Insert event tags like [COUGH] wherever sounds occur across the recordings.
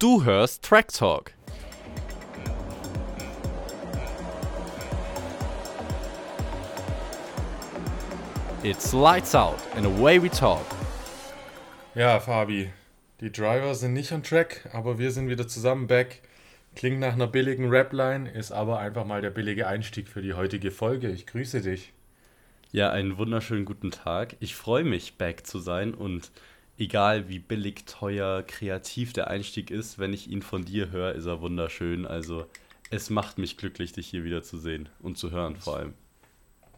Du hörst Track Talk. It's lights out and away we talk. Ja, Fabi, die Driver sind nicht on track, aber wir sind wieder zusammen back. Klingt nach einer billigen Rapline, ist aber einfach mal der billige Einstieg für die heutige Folge. Ich grüße dich. Ja, einen wunderschönen guten Tag. Ich freue mich, back zu sein und egal wie billig, teuer, kreativ der Einstieg ist, wenn ich ihn von dir höre, ist er wunderschön. Also es macht mich glücklich, dich hier wieder zu sehen und zu hören vor allem.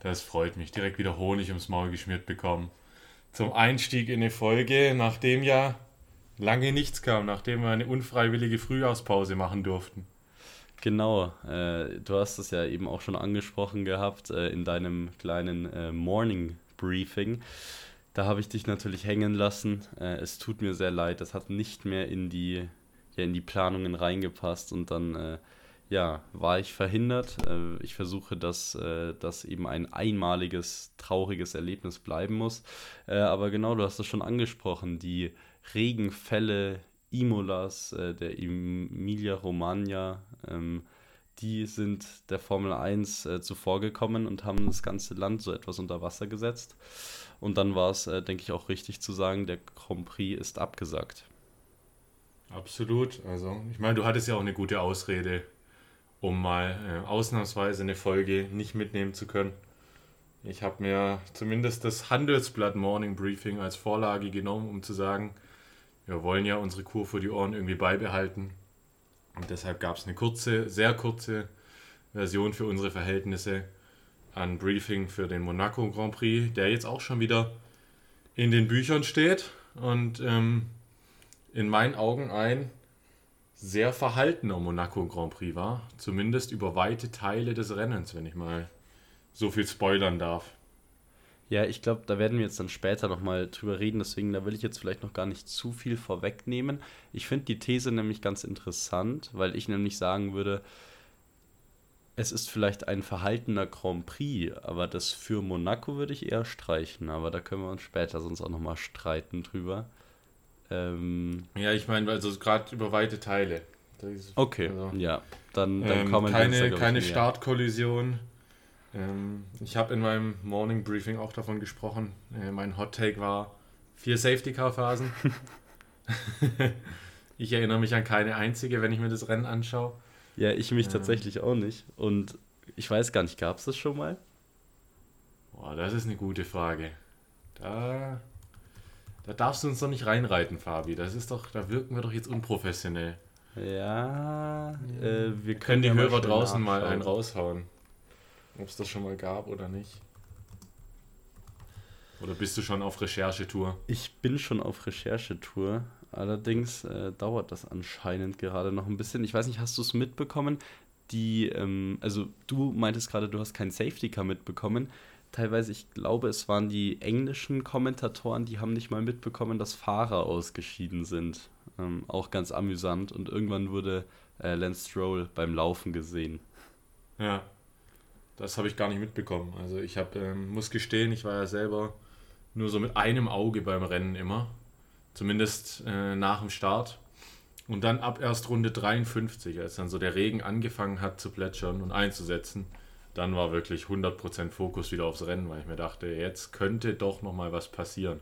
Das freut mich. Direkt wieder Honig ums Maul geschmiert bekommen. Zum Einstieg in eine Folge, nachdem ja lange nichts kam, nachdem wir eine unfreiwillige Frühjahrspause machen durften. Genau, äh, du hast es ja eben auch schon angesprochen gehabt äh, in deinem kleinen äh, Morning Briefing. Da habe ich dich natürlich hängen lassen. Äh, es tut mir sehr leid, das hat nicht mehr in die, ja, in die Planungen reingepasst und dann äh, ja, war ich verhindert. Äh, ich versuche, dass das eben ein einmaliges, trauriges Erlebnis bleiben muss. aber genau, du hast es schon angesprochen, die Regenfälle Imolas, äh, der Emilia Romagna, ähm, die sind der Formel 1 äh, zuvorgekommen und haben das ganze Land so etwas unter Wasser gesetzt. Und dann war es, äh, denke ich, auch richtig zu sagen, der Grand Prix ist abgesagt. Absolut. Also, ich meine, du hattest ja auch eine gute Ausrede, um mal äh, ausnahmsweise eine Folge nicht mitnehmen zu können. Ich habe mir zumindest das Handelsblatt Morning Briefing als Vorlage genommen, um zu sagen, wir wollen ja unsere Kur für die Ohren irgendwie beibehalten. Und deshalb gab es eine kurze, sehr kurze Version für unsere Verhältnisse an Briefing für den Monaco Grand Prix, der jetzt auch schon wieder in den Büchern steht und ähm, in meinen Augen ein sehr verhaltener Monaco Grand Prix war. Zumindest über weite Teile des Rennens, wenn ich mal so viel spoilern darf. Ja, ich glaube, da werden wir jetzt dann später nochmal drüber reden, deswegen da will ich jetzt vielleicht noch gar nicht zu viel vorwegnehmen. Ich finde die These nämlich ganz interessant, weil ich nämlich sagen würde, es ist vielleicht ein verhaltener Grand Prix, aber das für Monaco würde ich eher streichen, aber da können wir uns später sonst auch nochmal streiten drüber. Ähm, ja, ich meine, also gerade über weite Teile. okay, also, ja, dann, dann ähm, kommen keine, keine Startkollision. Ähm, ich habe in meinem Morning Briefing auch davon gesprochen. Äh, mein Hot Take war vier Safety Car Phasen. [LAUGHS] [LAUGHS] ich erinnere mich an keine einzige, wenn ich mir das Rennen anschaue. Ja, ich mich ähm. tatsächlich auch nicht. Und ich weiß gar nicht, gab es das schon mal? Boah, das ist eine gute Frage. Da, da darfst du uns doch nicht reinreiten, Fabi. Das ist doch, da wirken wir doch jetzt unprofessionell. Ja, äh, wir können, können die Hörer draußen mal einen raushauen. Ob es das schon mal gab oder nicht. Oder bist du schon auf Recherchetour? Ich bin schon auf Recherchetour. Allerdings äh, dauert das anscheinend gerade noch ein bisschen. Ich weiß nicht, hast du es mitbekommen? Die, ähm, also du meintest gerade, du hast kein Safety Car mitbekommen. Teilweise, ich glaube, es waren die englischen Kommentatoren, die haben nicht mal mitbekommen, dass Fahrer ausgeschieden sind. Ähm, auch ganz amüsant. Und irgendwann wurde äh, Lance Stroll beim Laufen gesehen. Ja, das habe ich gar nicht mitbekommen. Also ich habe, ähm, muss gestehen, ich war ja selber nur so mit einem Auge beim Rennen immer. Zumindest äh, nach dem Start. Und dann ab erst Runde 53, als dann so der Regen angefangen hat zu plätschern und einzusetzen, dann war wirklich 100% Fokus wieder aufs Rennen, weil ich mir dachte, jetzt könnte doch nochmal was passieren.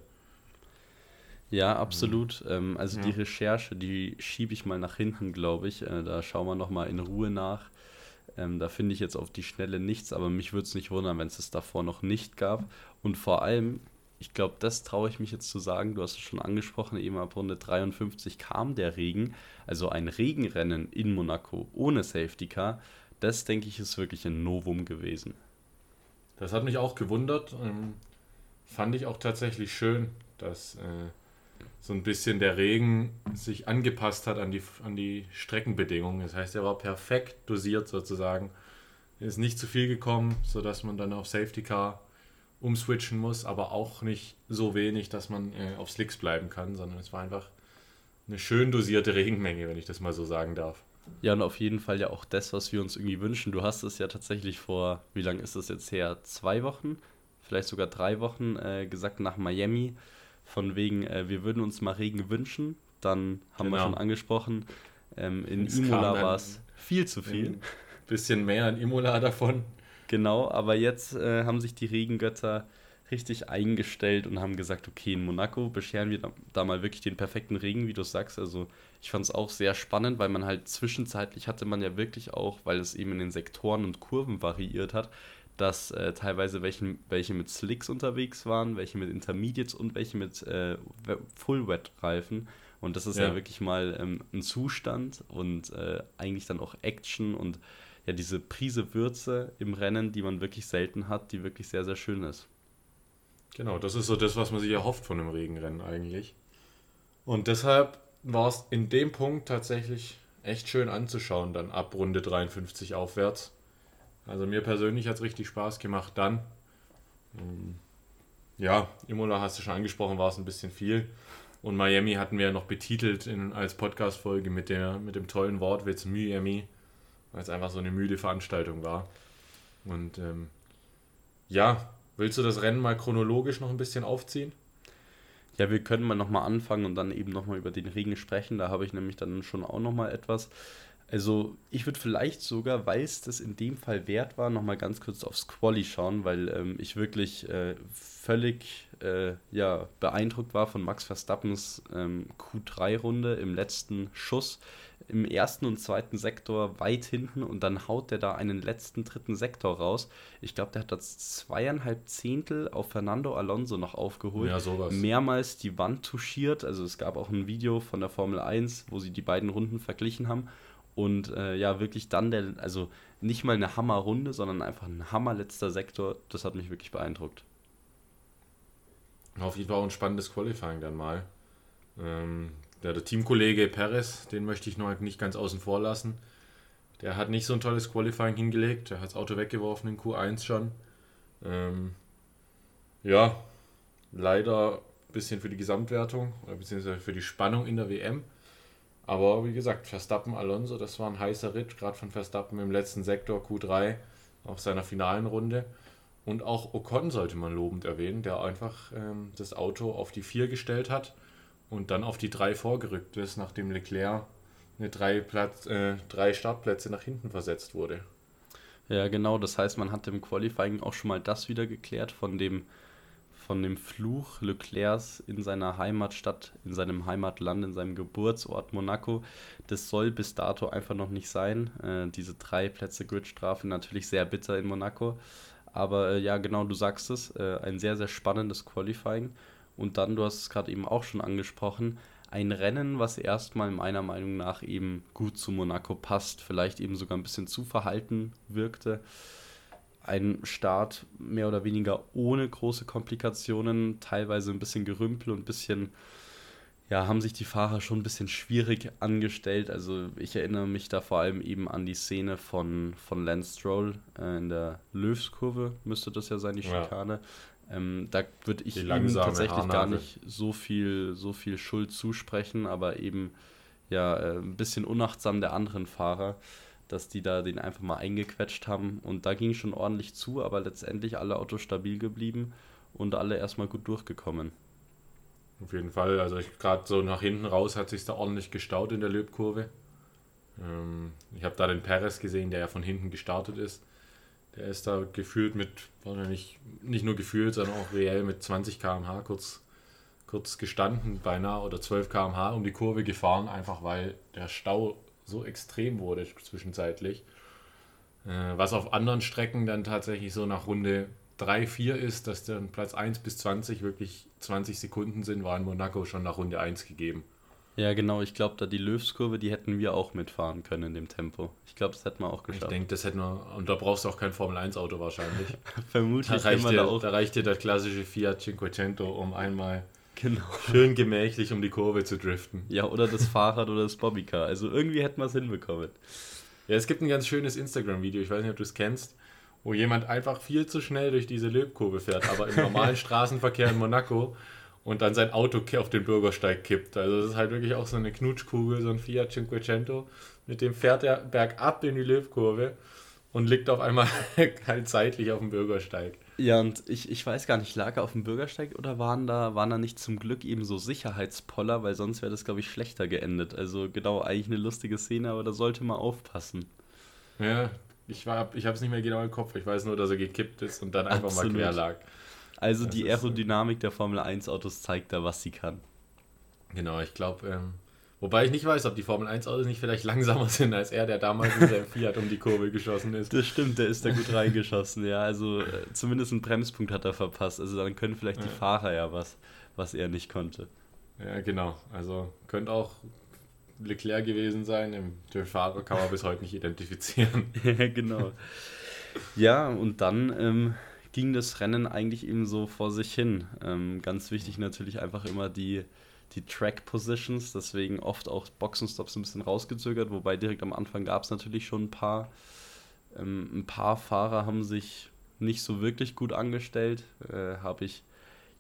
Ja, absolut. Mhm. Ähm, also ja. die Recherche, die schiebe ich mal nach hinten, glaube ich. Äh, da schauen wir nochmal in Ruhe nach. Ähm, da finde ich jetzt auf die Schnelle nichts, aber mich würde es nicht wundern, wenn es es davor noch nicht gab. Und vor allem, ich glaube, das traue ich mich jetzt zu sagen, du hast es schon angesprochen, eben ab Runde 53 kam der Regen, also ein Regenrennen in Monaco ohne Safety Car. Das, denke ich, ist wirklich ein Novum gewesen. Das hat mich auch gewundert. Ähm, fand ich auch tatsächlich schön, dass äh, so ein bisschen der Regen sich angepasst hat an die, an die Streckenbedingungen. Das heißt, er war perfekt dosiert sozusagen. Ist nicht zu viel gekommen, sodass man dann auf Safety Car umswitchen muss, aber auch nicht so wenig, dass man äh, auf Slicks bleiben kann, sondern es war einfach eine schön dosierte Regenmenge, wenn ich das mal so sagen darf. Ja, und auf jeden Fall ja auch das, was wir uns irgendwie wünschen. Du hast es ja tatsächlich vor, wie lange ist das jetzt her? Zwei Wochen, vielleicht sogar drei Wochen äh, gesagt nach Miami von wegen, äh, wir würden uns mal Regen wünschen. dann haben genau. wir schon angesprochen, ähm, in es Imola war es viel zu viel. Ein bisschen mehr in Imola davon. Genau, aber jetzt äh, haben sich die Regengötter richtig eingestellt und haben gesagt, okay, in Monaco bescheren wir da, da mal wirklich den perfekten Regen, wie du sagst. Also ich fand es auch sehr spannend, weil man halt zwischenzeitlich hatte man ja wirklich auch, weil es eben in den Sektoren und Kurven variiert hat, dass äh, teilweise welche, welche mit Slicks unterwegs waren, welche mit Intermediates und welche mit äh, Full-Wet-Reifen. Und das ist ja, ja wirklich mal ähm, ein Zustand und äh, eigentlich dann auch Action und ja diese Prise Würze im Rennen, die man wirklich selten hat, die wirklich sehr, sehr schön ist. Genau, das ist so das, was man sich erhofft von einem Regenrennen eigentlich. Und deshalb war es in dem Punkt tatsächlich echt schön anzuschauen, dann ab Runde 53 aufwärts. Also mir persönlich hat es richtig Spaß gemacht dann. Ähm, ja, Imola hast du schon angesprochen, war es ein bisschen viel. Und Miami hatten wir ja noch betitelt in, als Podcast-Folge mit, mit dem tollen Wortwitz Miami, weil es einfach so eine müde Veranstaltung war. Und ähm, ja, Willst du das Rennen mal chronologisch noch ein bisschen aufziehen? Ja, wir können mal nochmal anfangen und dann eben nochmal über den Regen sprechen. Da habe ich nämlich dann schon auch nochmal etwas. Also ich würde vielleicht sogar, weil es das in dem Fall wert war, nochmal ganz kurz aufs Quali schauen, weil ähm, ich wirklich äh, völlig äh, ja, beeindruckt war von Max Verstappens ähm, Q3-Runde im letzten Schuss im ersten und zweiten Sektor weit hinten und dann haut der da einen letzten dritten Sektor raus. Ich glaube, der hat das zweieinhalb Zehntel auf Fernando Alonso noch aufgeholt. Ja, sowas. Mehrmals die Wand touchiert. Also es gab auch ein Video von der Formel 1, wo sie die beiden Runden verglichen haben. Und äh, ja, wirklich dann der, also nicht mal eine Hammerrunde, sondern einfach ein hammerletzter Sektor. Das hat mich wirklich beeindruckt. Auf jeden Fall auch ein spannendes Qualifying dann mal. Ähm, der, der Teamkollege Perez, den möchte ich noch nicht ganz außen vor lassen. Der hat nicht so ein tolles Qualifying hingelegt. Der hat das Auto weggeworfen in Q1 schon. Ähm, ja, leider ein bisschen für die Gesamtwertung, beziehungsweise für die Spannung in der WM. Aber wie gesagt, Verstappen, Alonso, das war ein heißer Ritt, gerade von Verstappen im letzten Sektor Q3 auf seiner finalen Runde. Und auch Ocon sollte man lobend erwähnen, der einfach ähm, das Auto auf die 4 gestellt hat und dann auf die drei vorgerückt ist, nachdem Leclerc eine drei, Platz, äh, drei Startplätze nach hinten versetzt wurde. Ja, genau. Das heißt, man hat im Qualifying auch schon mal das wieder geklärt von dem, von dem Fluch Leclercs in seiner Heimatstadt, in seinem Heimatland, in seinem Geburtsort Monaco. Das soll bis dato einfach noch nicht sein. Äh, diese drei Plätze Gridstrafe natürlich sehr bitter in Monaco. Aber äh, ja, genau, du sagst es. Äh, ein sehr, sehr spannendes Qualifying. Und dann, du hast es gerade eben auch schon angesprochen, ein Rennen, was erstmal meiner Meinung nach eben gut zu Monaco passt, vielleicht eben sogar ein bisschen zu verhalten wirkte. Ein Start mehr oder weniger ohne große Komplikationen, teilweise ein bisschen Gerümpel und ein bisschen, ja, haben sich die Fahrer schon ein bisschen schwierig angestellt. Also ich erinnere mich da vor allem eben an die Szene von, von Lance Stroll äh, in der Löwskurve, müsste das ja sein, die Schikane. Ja ähm, da würde ich ihm tatsächlich gar nicht so viel, so viel Schuld zusprechen, aber eben ja äh, ein bisschen unachtsam der anderen Fahrer, dass die da den einfach mal eingequetscht haben. Und da ging schon ordentlich zu, aber letztendlich alle Autos stabil geblieben und alle erstmal gut durchgekommen. Auf jeden Fall, also gerade so nach hinten raus hat sich da ordentlich gestaut in der Löbkurve. Ähm, ich habe da den Perez gesehen, der ja von hinten gestartet ist der ist da gefühlt mit, nicht, nicht nur gefühlt, sondern auch reell mit 20 km/h kurz, kurz gestanden, beinahe oder 12 km/h um die Kurve gefahren, einfach weil der Stau so extrem wurde zwischenzeitlich. Äh, was auf anderen Strecken dann tatsächlich so nach Runde 3, 4 ist, dass dann Platz 1 bis 20 wirklich 20 Sekunden sind, war in Monaco schon nach Runde 1 gegeben. Ja, genau. Ich glaube, da die Löwskurve, die hätten wir auch mitfahren können in dem Tempo. Ich glaube, das hätten wir auch geschafft. Ich denke, das hätten wir. Und da brauchst du auch kein Formel-1-Auto wahrscheinlich. [LAUGHS] Vermutlich. Da reicht, dir, da, da reicht dir das klassische Fiat Cinquecento, um einmal genau. schön gemächlich um die Kurve zu driften. Ja, oder das Fahrrad oder das Bobbycar. Also irgendwie hätten wir es hinbekommen. Ja, es gibt ein ganz schönes Instagram-Video, ich weiß nicht, ob du es kennst, wo jemand einfach viel zu schnell durch diese Löbkurve fährt, aber im normalen [LAUGHS] Straßenverkehr in Monaco und dann sein Auto auf den Bürgersteig kippt. Also das ist halt wirklich auch so eine Knutschkugel, so ein Fiat Cinquecento. Mit dem fährt er bergab in die Löwkurve und liegt auf einmal [LAUGHS] halt seitlich auf dem Bürgersteig. Ja, und ich, ich weiß gar nicht, lag er auf dem Bürgersteig oder waren da, waren da nicht zum Glück eben so Sicherheitspoller, weil sonst wäre das, glaube ich, schlechter geendet. Also genau, eigentlich eine lustige Szene, aber da sollte man aufpassen. Ja, ich, ich habe es nicht mehr genau im Kopf. Ich weiß nur, dass er gekippt ist und dann einfach Absolut. mal quer lag. Also das die Aerodynamik der Formel 1 Autos zeigt da, was sie kann. Genau, ich glaube, ähm, wobei ich nicht weiß, ob die Formel 1 Autos nicht vielleicht langsamer [LAUGHS] sind als er, der damals mit seinem Fiat um die Kurve geschossen ist. Das stimmt, der ist da gut reingeschossen, ja. Also äh, zumindest einen Bremspunkt hat er verpasst. Also dann können vielleicht ja. die Fahrer ja was, was er nicht konnte. Ja, genau. Also könnte auch Leclerc gewesen sein. Den Fahrer kann man bis heute nicht identifizieren. [LAUGHS] ja, genau. Ja, und dann ähm, ging das Rennen eigentlich eben so vor sich hin. Ähm, ganz wichtig natürlich einfach immer die, die Track Positions, deswegen oft auch Boxenstops ein bisschen rausgezögert, wobei direkt am Anfang gab es natürlich schon ein paar. Ähm, ein paar Fahrer haben sich nicht so wirklich gut angestellt. Äh, Habe ich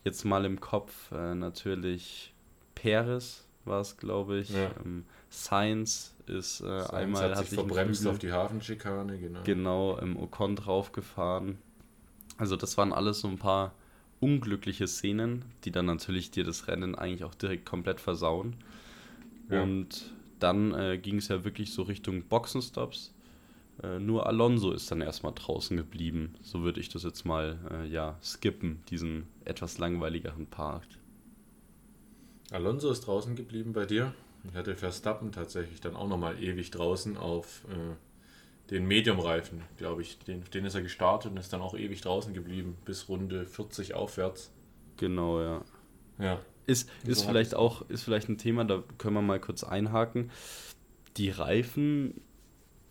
jetzt mal im Kopf äh, natürlich Perez war es, glaube ich. Ja. Ähm, Science ist äh, Science einmal hat sich hat verbremst auf die Hafenschikane, genau. Genau, im Ocon draufgefahren. Also das waren alles so ein paar unglückliche Szenen, die dann natürlich dir das Rennen eigentlich auch direkt komplett versauen. Ja. Und dann äh, ging es ja wirklich so Richtung Boxenstops. Äh, nur Alonso ist dann erstmal draußen geblieben. So würde ich das jetzt mal äh, ja skippen, diesen etwas langweiligeren Part. Alonso ist draußen geblieben bei dir. Ich hatte Verstappen tatsächlich dann auch nochmal ewig draußen auf äh, den Medium-Reifen, glaube ich. Den, den ist er gestartet und ist dann auch ewig draußen geblieben, bis Runde 40 aufwärts. Genau, ja. Ja. Ist, ist so vielleicht auch ist vielleicht ein Thema, da können wir mal kurz einhaken. Die Reifen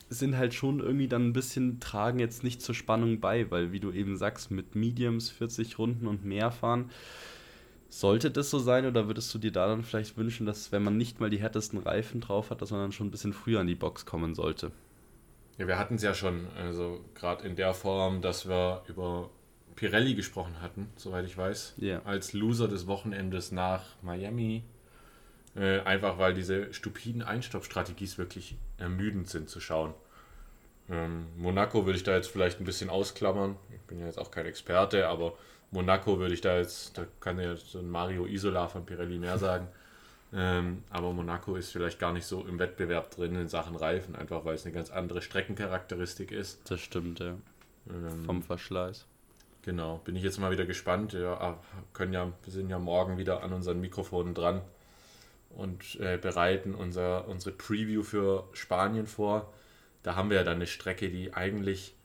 sind halt schon irgendwie dann ein bisschen, tragen jetzt nicht zur Spannung bei, weil wie du eben sagst, mit Mediums 40 Runden und mehr fahren, sollte das so sein oder würdest du dir da dann vielleicht wünschen, dass wenn man nicht mal die härtesten Reifen drauf hat, dass man dann schon ein bisschen früher an die Box kommen sollte? Ja, wir hatten es ja schon, also gerade in der Form, dass wir über Pirelli gesprochen hatten, soweit ich weiß, yeah. als Loser des Wochenendes nach Miami. Äh, einfach weil diese stupiden Einstoppstrategies wirklich ermüdend sind zu schauen. Ähm, Monaco würde ich da jetzt vielleicht ein bisschen ausklammern. Ich bin ja jetzt auch kein Experte, aber Monaco würde ich da jetzt, da kann ja so ein Mario Isola von Pirelli mehr sagen. [LAUGHS] Ähm, aber Monaco ist vielleicht gar nicht so im Wettbewerb drin in Sachen Reifen, einfach weil es eine ganz andere Streckencharakteristik ist. Das stimmt, ja. Ähm, Vom Verschleiß. Genau, bin ich jetzt mal wieder gespannt. Ja, können ja, wir sind ja morgen wieder an unseren Mikrofonen dran und äh, bereiten unser, unsere Preview für Spanien vor. Da haben wir ja dann eine Strecke, die eigentlich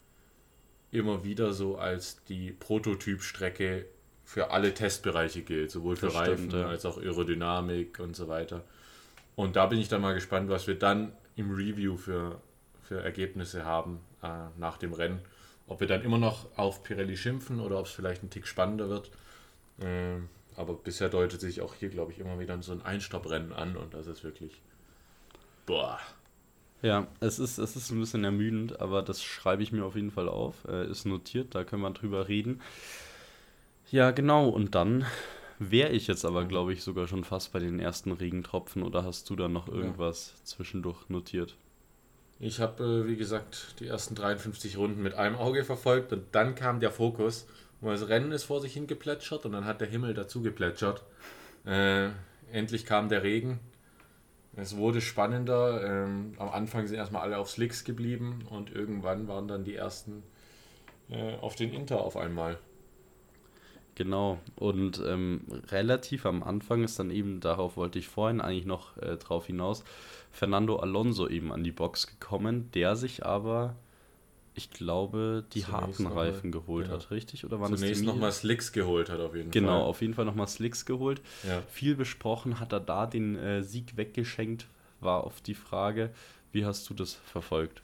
immer wieder so als die Prototypstrecke für alle Testbereiche gilt, sowohl für das Reifen ja. als auch Aerodynamik und so weiter. Und da bin ich dann mal gespannt, was wir dann im Review für, für Ergebnisse haben äh, nach dem Rennen. Ob wir dann immer noch auf Pirelli schimpfen oder ob es vielleicht ein Tick spannender wird. Äh, aber bisher deutet sich auch hier, glaube ich, immer wieder so ein Einstopprennen an und das ist wirklich. Boah. Ja, es ist, es ist ein bisschen ermüdend, aber das schreibe ich mir auf jeden Fall auf. Äh, ist notiert, da können wir drüber reden. Ja, genau. Und dann wäre ich jetzt aber, glaube ich, sogar schon fast bei den ersten Regentropfen. Oder hast du da noch irgendwas ja. zwischendurch notiert? Ich habe, äh, wie gesagt, die ersten 53 Runden mit einem Auge verfolgt und dann kam der Fokus. Und das Rennen ist vor sich hin geplätschert und dann hat der Himmel dazu geplätschert. Äh, endlich kam der Regen. Es wurde spannender. Ähm, am Anfang sind erstmal alle auf Slicks geblieben und irgendwann waren dann die ersten äh, auf den Inter auf einmal. Genau, und ähm, relativ am Anfang ist dann eben, darauf wollte ich vorhin eigentlich noch äh, drauf hinaus, Fernando Alonso eben an die Box gekommen, der sich aber, ich glaube, die Zunächst harten Reifen mal, geholt ja. hat, richtig? Oder waren Zunächst nochmal Slicks geholt hat, auf jeden genau, Fall. Genau, auf jeden Fall nochmal Slicks geholt. Ja. Viel besprochen hat er da den äh, Sieg weggeschenkt, war oft die Frage. Wie hast du das verfolgt?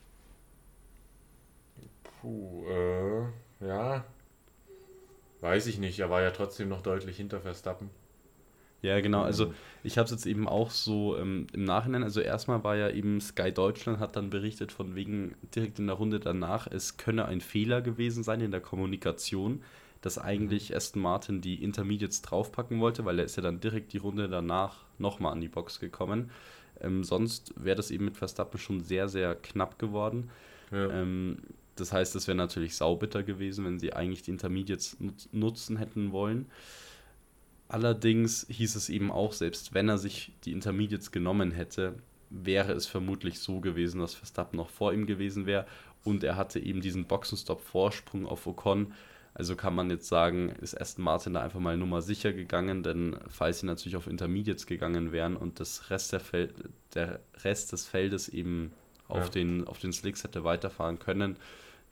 Puh, äh, Weiß ich nicht, er war ja trotzdem noch deutlich hinter Verstappen. Ja, genau. Also ich habe es jetzt eben auch so ähm, im Nachhinein, also erstmal war ja eben Sky Deutschland hat dann berichtet von wegen direkt in der Runde danach, es könne ein Fehler gewesen sein in der Kommunikation, dass eigentlich mhm. Aston Martin die Intermediates draufpacken wollte, weil er ist ja dann direkt die Runde danach nochmal an die Box gekommen. Ähm, sonst wäre das eben mit Verstappen schon sehr, sehr knapp geworden. Ja. Ähm, das heißt, es wäre natürlich saubitter gewesen, wenn sie eigentlich die Intermediates nutzen hätten wollen. Allerdings hieß es eben auch, selbst wenn er sich die Intermediates genommen hätte, wäre es vermutlich so gewesen, dass Verstappen noch vor ihm gewesen wäre und er hatte eben diesen Boxenstopp-Vorsprung auf Ocon. Also kann man jetzt sagen, ist Aston Martin da einfach mal Nummer sicher gegangen, denn falls sie natürlich auf Intermediates gegangen wären und das Rest der, Fel der Rest des Feldes eben ja. auf, den, auf den Slicks hätte weiterfahren können,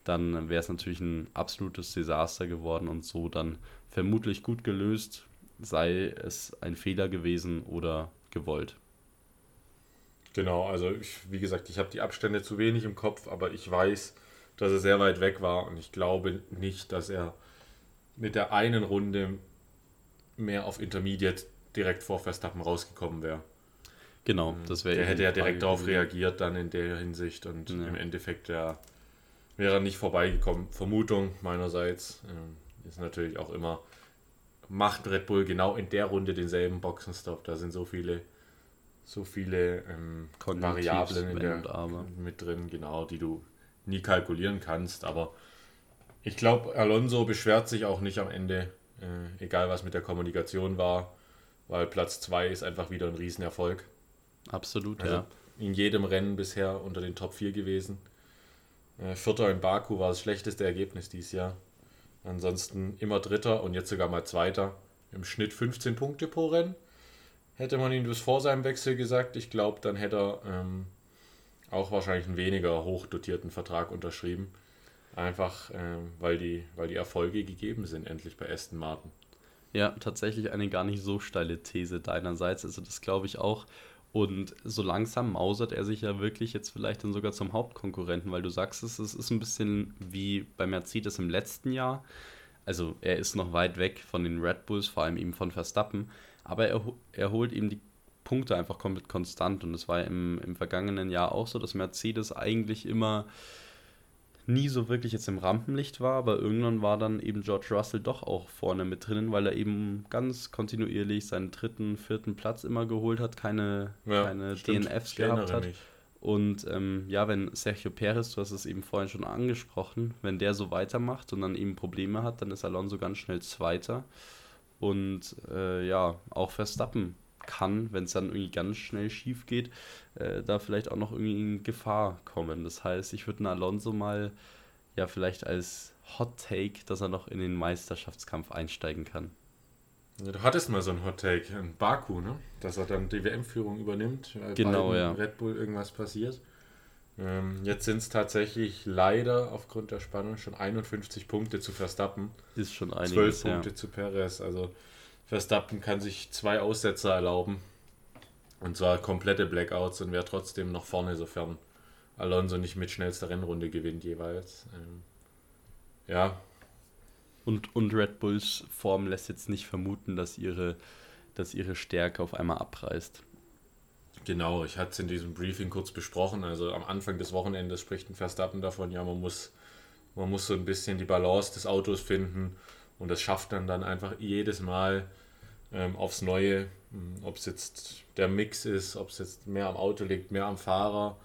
dann wäre es natürlich ein absolutes Desaster geworden und so dann vermutlich gut gelöst, sei es ein Fehler gewesen oder gewollt. Genau, also ich, wie gesagt, ich habe die Abstände zu wenig im Kopf, aber ich weiß, dass er sehr weit weg war und ich glaube nicht, dass er mit der einen Runde mehr auf Intermediate direkt vor Verstappen rausgekommen wäre. Genau, ähm, das wäre. Der hätte ja direkt darauf reagiert dann in der Hinsicht und ja. im Endeffekt ja, wäre er nicht vorbeigekommen. Vermutung meinerseits ähm, ist natürlich auch immer, macht Red Bull genau in der Runde denselben Boxenstopp. Da sind so viele so viele ähm, Variablen der, mit drin, genau, die du nie kalkulieren kannst. Aber ich glaube, Alonso beschwert sich auch nicht am Ende, äh, egal was mit der Kommunikation war, weil Platz 2 ist einfach wieder ein Riesenerfolg. Absolut, also ja. In jedem Rennen bisher unter den Top 4 gewesen. Äh, Vierter in Baku war das schlechteste Ergebnis dieses Jahr. Ansonsten immer Dritter und jetzt sogar mal Zweiter. Im Schnitt 15 Punkte pro Rennen. Hätte man ihm das vor seinem Wechsel gesagt, ich glaube, dann hätte er ähm, auch wahrscheinlich einen weniger hochdotierten Vertrag unterschrieben. Einfach ähm, weil, die, weil die Erfolge gegeben sind, endlich bei Aston Martin. Ja, tatsächlich eine gar nicht so steile These deinerseits. Also das glaube ich auch. Und so langsam mausert er sich ja wirklich jetzt vielleicht dann sogar zum Hauptkonkurrenten, weil du sagst, es ist ein bisschen wie bei Mercedes im letzten Jahr. Also er ist noch weit weg von den Red Bulls, vor allem eben von Verstappen aber er, er holt eben die Punkte einfach komplett konstant. Und es war im, im vergangenen Jahr auch so, dass Mercedes eigentlich immer nie so wirklich jetzt im Rampenlicht war, aber irgendwann war dann eben George Russell doch auch vorne mit drinnen, weil er eben ganz kontinuierlich seinen dritten, vierten Platz immer geholt hat, keine, ja, keine DNFs gehabt hat. Mich. Und ähm, ja, wenn Sergio Perez, du hast es eben vorhin schon angesprochen, wenn der so weitermacht und dann eben Probleme hat, dann ist Alonso ganz schnell Zweiter. Und äh, ja, auch Verstappen kann, wenn es dann irgendwie ganz schnell schief geht, äh, da vielleicht auch noch irgendwie in Gefahr kommen. Das heißt, ich würde einen Alonso mal ja vielleicht als Hot Take, dass er noch in den Meisterschaftskampf einsteigen kann. Ja, du hattest mal so ein Hot Take in Baku, ne? Dass er dann die WM-Führung übernimmt, weil genau, ja. Red Bull irgendwas passiert. Ähm, jetzt sind es tatsächlich leider aufgrund der Spannung schon 51 Punkte zu Verstappen. Ist schon einiges, 12 Punkte ja. zu Perez. Also Verstappen kann sich zwei Aussetzer erlauben. Und zwar komplette Blackouts und wäre trotzdem noch vorne, sofern Alonso nicht mit schnellster Rennrunde gewinnt jeweils. Ähm, ja. Und, und Red Bulls Form lässt jetzt nicht vermuten, dass ihre, dass ihre Stärke auf einmal abreißt. Genau, ich hatte es in diesem Briefing kurz besprochen. Also am Anfang des Wochenendes spricht ein Verstappen davon, ja, man muss, man muss so ein bisschen die Balance des Autos finden und das schafft dann dann einfach jedes Mal ähm, aufs Neue, hm, ob es jetzt der Mix ist, ob es jetzt mehr am Auto liegt, mehr am Fahrer.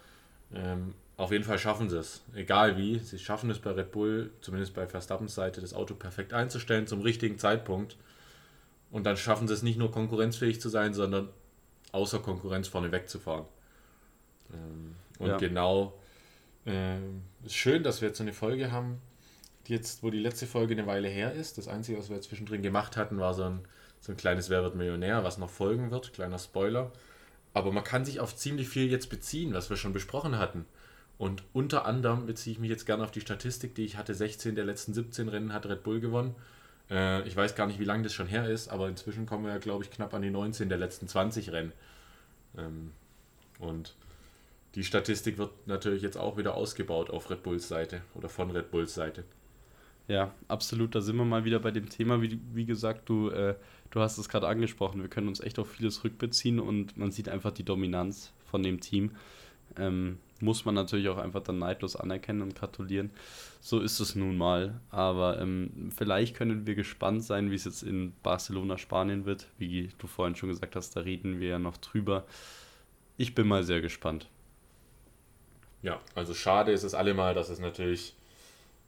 Ähm, auf jeden Fall schaffen sie es, egal wie. Sie schaffen es bei Red Bull, zumindest bei Verstappens Seite, das Auto perfekt einzustellen zum richtigen Zeitpunkt. Und dann schaffen sie es nicht nur konkurrenzfähig zu sein, sondern außer Konkurrenz vorne wegzufahren. Ähm, und ja. genau, äh, ist schön, dass wir jetzt so eine Folge haben, die jetzt, wo die letzte Folge eine Weile her ist. Das Einzige, was wir zwischendrin gemacht hatten, war so ein, so ein kleines Wer wird Millionär, was noch folgen wird, kleiner Spoiler. Aber man kann sich auf ziemlich viel jetzt beziehen, was wir schon besprochen hatten. Und unter anderem beziehe ich mich jetzt gerne auf die Statistik, die ich hatte. 16 der letzten 17 Rennen hat Red Bull gewonnen. Äh, ich weiß gar nicht, wie lange das schon her ist, aber inzwischen kommen wir ja, glaube ich, knapp an die 19 der letzten 20 Rennen. Ähm, und die Statistik wird natürlich jetzt auch wieder ausgebaut auf Red Bulls Seite oder von Red Bulls Seite. Ja, absolut. Da sind wir mal wieder bei dem Thema. Wie, wie gesagt, du, äh, du hast es gerade angesprochen. Wir können uns echt auf vieles rückbeziehen und man sieht einfach die Dominanz von dem Team. Ähm, muss man natürlich auch einfach dann neidlos anerkennen und gratulieren. So ist es nun mal. Aber ähm, vielleicht können wir gespannt sein, wie es jetzt in Barcelona, Spanien wird. Wie du vorhin schon gesagt hast, da reden wir ja noch drüber. Ich bin mal sehr gespannt. Ja, also schade ist es allemal, dass es natürlich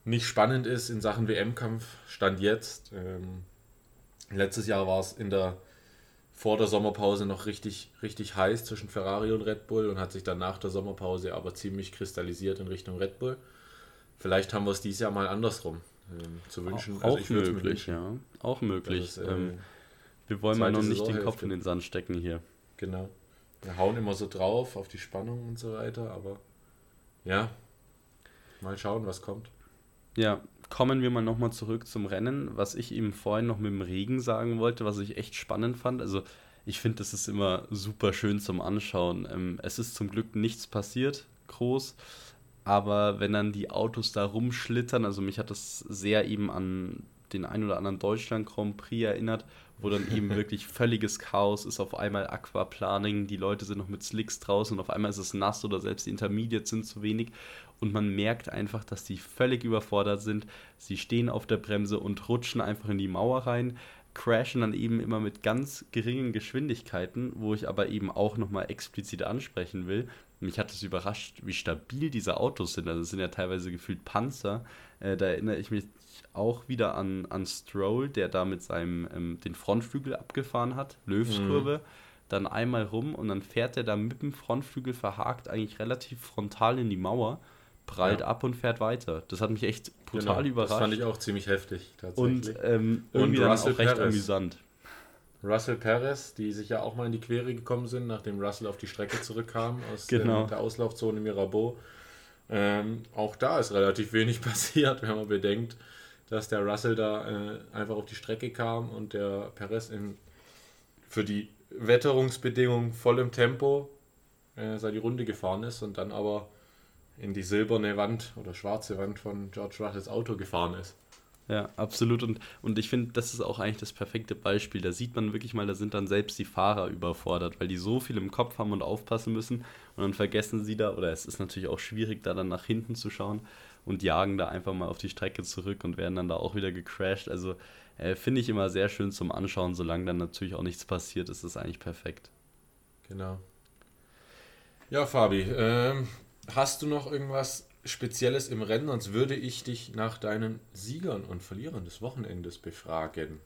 nicht spannend ist in Sachen WM-Kampf, stand jetzt. Ähm, letztes Jahr war es in der vor der Sommerpause noch richtig, richtig heiß zwischen Ferrari und Red Bull und hat sich dann nach der Sommerpause aber ziemlich kristallisiert in Richtung Red Bull. Vielleicht haben wir es dieses Jahr mal andersrum ähm, zu wünschen. Auch, also möglich, ja. Auch möglich. Ist, äh, ähm, wir wollen mal noch nicht den Kopf in den Sand stecken hier. Genau. Wir hauen immer so drauf auf die Spannung und so weiter, aber ja, mal schauen, was kommt. Ja, kommen wir mal nochmal zurück zum Rennen, was ich eben vorhin noch mit dem Regen sagen wollte, was ich echt spannend fand. Also ich finde, das ist immer super schön zum Anschauen. Ähm, es ist zum Glück nichts passiert, groß. Aber wenn dann die Autos da rumschlittern, also mich hat das sehr eben an den ein oder anderen Deutschland Grand Prix erinnert, wo dann eben wirklich völliges Chaos ist, auf einmal Aquaplaning, die Leute sind noch mit Slicks draußen und auf einmal ist es nass oder selbst die Intermediates sind zu wenig und man merkt einfach, dass die völlig überfordert sind. Sie stehen auf der Bremse und rutschen einfach in die Mauer rein, crashen dann eben immer mit ganz geringen Geschwindigkeiten, wo ich aber eben auch nochmal explizit ansprechen will. Mich hat es überrascht, wie stabil diese Autos sind. Also es sind ja teilweise gefühlt Panzer. Äh, da erinnere ich mich auch wieder an, an Stroll, der da mit seinem ähm, den Frontflügel abgefahren hat, Löwskurve, mhm. dann einmal rum und dann fährt er da mit dem Frontflügel verhakt eigentlich relativ frontal in die Mauer, prallt ja. ab und fährt weiter. Das hat mich echt brutal genau, überrascht. Das fand ich auch ziemlich heftig tatsächlich. Und ähm, irgendwie und Russell auch recht Perez. amüsant. Russell Perez, die sich ja auch mal in die Quere gekommen sind, nachdem Russell auf die Strecke zurückkam aus genau. der Auslaufzone Mirabeau. Ähm, auch da ist relativ wenig [LAUGHS] passiert, wenn man bedenkt, dass der Russell da äh, einfach auf die Strecke kam und der Perez in, für die Wetterungsbedingungen voll im Tempo äh, seine Runde gefahren ist und dann aber in die silberne Wand oder schwarze Wand von George Russells Auto gefahren ist. Ja, absolut. Und, und ich finde, das ist auch eigentlich das perfekte Beispiel. Da sieht man wirklich mal, da sind dann selbst die Fahrer überfordert, weil die so viel im Kopf haben und aufpassen müssen. Und dann vergessen sie da, oder es ist natürlich auch schwierig, da dann nach hinten zu schauen und jagen da einfach mal auf die Strecke zurück und werden dann da auch wieder gecrashed. Also äh, finde ich immer sehr schön zum Anschauen, solange dann natürlich auch nichts passiert, ist das eigentlich perfekt. Genau. Ja, Fabi, ähm, hast du noch irgendwas Spezielles im Rennen? Sonst würde ich dich nach deinen Siegern und Verlierern des Wochenendes befragen.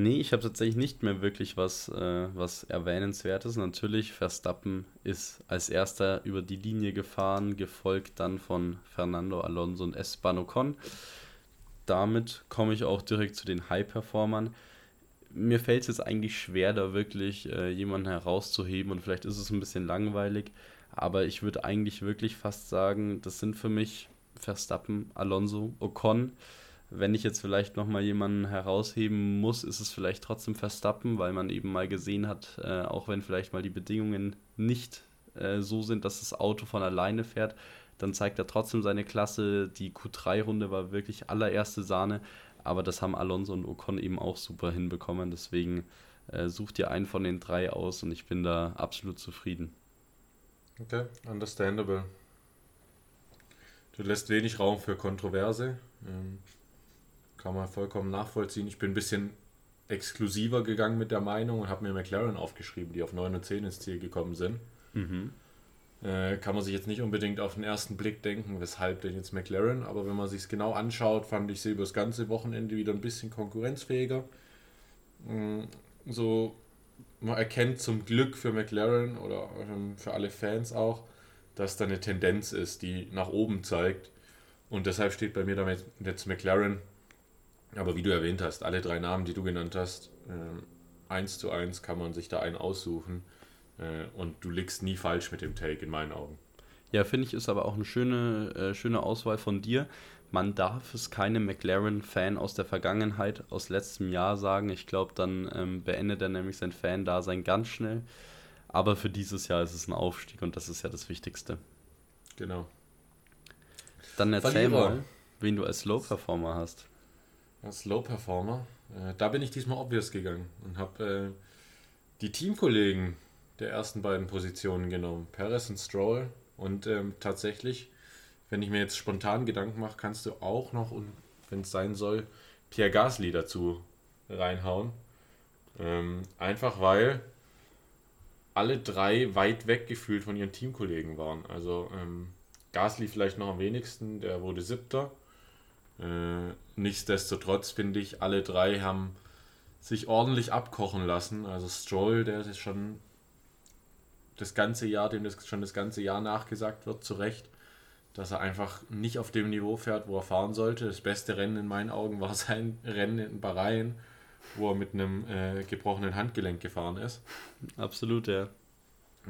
Nee, ich habe tatsächlich nicht mehr wirklich was, äh, was Erwähnenswertes. Natürlich, Verstappen ist als erster über die Linie gefahren, gefolgt dann von Fernando Alonso und Esteban Ocon. Damit komme ich auch direkt zu den High-Performern. Mir fällt es jetzt eigentlich schwer, da wirklich äh, jemanden herauszuheben und vielleicht ist es ein bisschen langweilig, aber ich würde eigentlich wirklich fast sagen, das sind für mich Verstappen, Alonso, Ocon wenn ich jetzt vielleicht nochmal jemanden herausheben muss, ist es vielleicht trotzdem Verstappen, weil man eben mal gesehen hat, äh, auch wenn vielleicht mal die Bedingungen nicht äh, so sind, dass das Auto von alleine fährt, dann zeigt er trotzdem seine Klasse. Die Q3-Runde war wirklich allererste Sahne, aber das haben Alonso und Ocon eben auch super hinbekommen. Deswegen äh, such dir einen von den drei aus und ich bin da absolut zufrieden. Okay, understandable. Du lässt wenig Raum für Kontroverse. Ähm kann man vollkommen nachvollziehen. Ich bin ein bisschen exklusiver gegangen mit der Meinung und habe mir McLaren aufgeschrieben, die auf 9 und 10 ins Ziel gekommen sind. Mhm. Äh, kann man sich jetzt nicht unbedingt auf den ersten Blick denken, weshalb denn jetzt McLaren, aber wenn man sich es genau anschaut, fand ich sie über das ganze Wochenende wieder ein bisschen konkurrenzfähiger. Mm, so, man erkennt zum Glück für McLaren oder für alle Fans auch, dass da eine Tendenz ist, die nach oben zeigt. Und deshalb steht bei mir damit jetzt McLaren aber wie du erwähnt hast, alle drei Namen, die du genannt hast, äh, eins zu eins kann man sich da einen aussuchen. Äh, und du liegst nie falsch mit dem Take, in meinen Augen. Ja, finde ich, ist aber auch eine schöne, äh, schöne Auswahl von dir. Man darf es keinem McLaren-Fan aus der Vergangenheit, aus letztem Jahr sagen. Ich glaube, dann ähm, beendet er nämlich sein Fan-Dasein ganz schnell. Aber für dieses Jahr ist es ein Aufstieg und das ist ja das Wichtigste. Genau. Dann erzähl Verlierer. mal, wen du als Low-Performer hast. Slow Performer. Äh, da bin ich diesmal obvious gegangen und habe äh, die Teamkollegen der ersten beiden Positionen genommen. Perez und Stroll. Und ähm, tatsächlich, wenn ich mir jetzt spontan Gedanken mache, kannst du auch noch, und wenn es sein soll, Pierre Gasly dazu reinhauen. Ähm, einfach weil alle drei weit weg gefühlt von ihren Teamkollegen waren. Also ähm, Gasly vielleicht noch am wenigsten, der wurde siebter. Äh, nichtsdestotrotz finde ich, alle drei haben sich ordentlich abkochen lassen. Also Stroll, der ist schon das ganze Jahr, dem das schon das ganze Jahr nachgesagt wird, zu Recht, dass er einfach nicht auf dem Niveau fährt, wo er fahren sollte. Das beste Rennen in meinen Augen war [LAUGHS] sein Rennen in Bahrain, wo er mit einem äh, gebrochenen Handgelenk gefahren ist. Absolut, ja.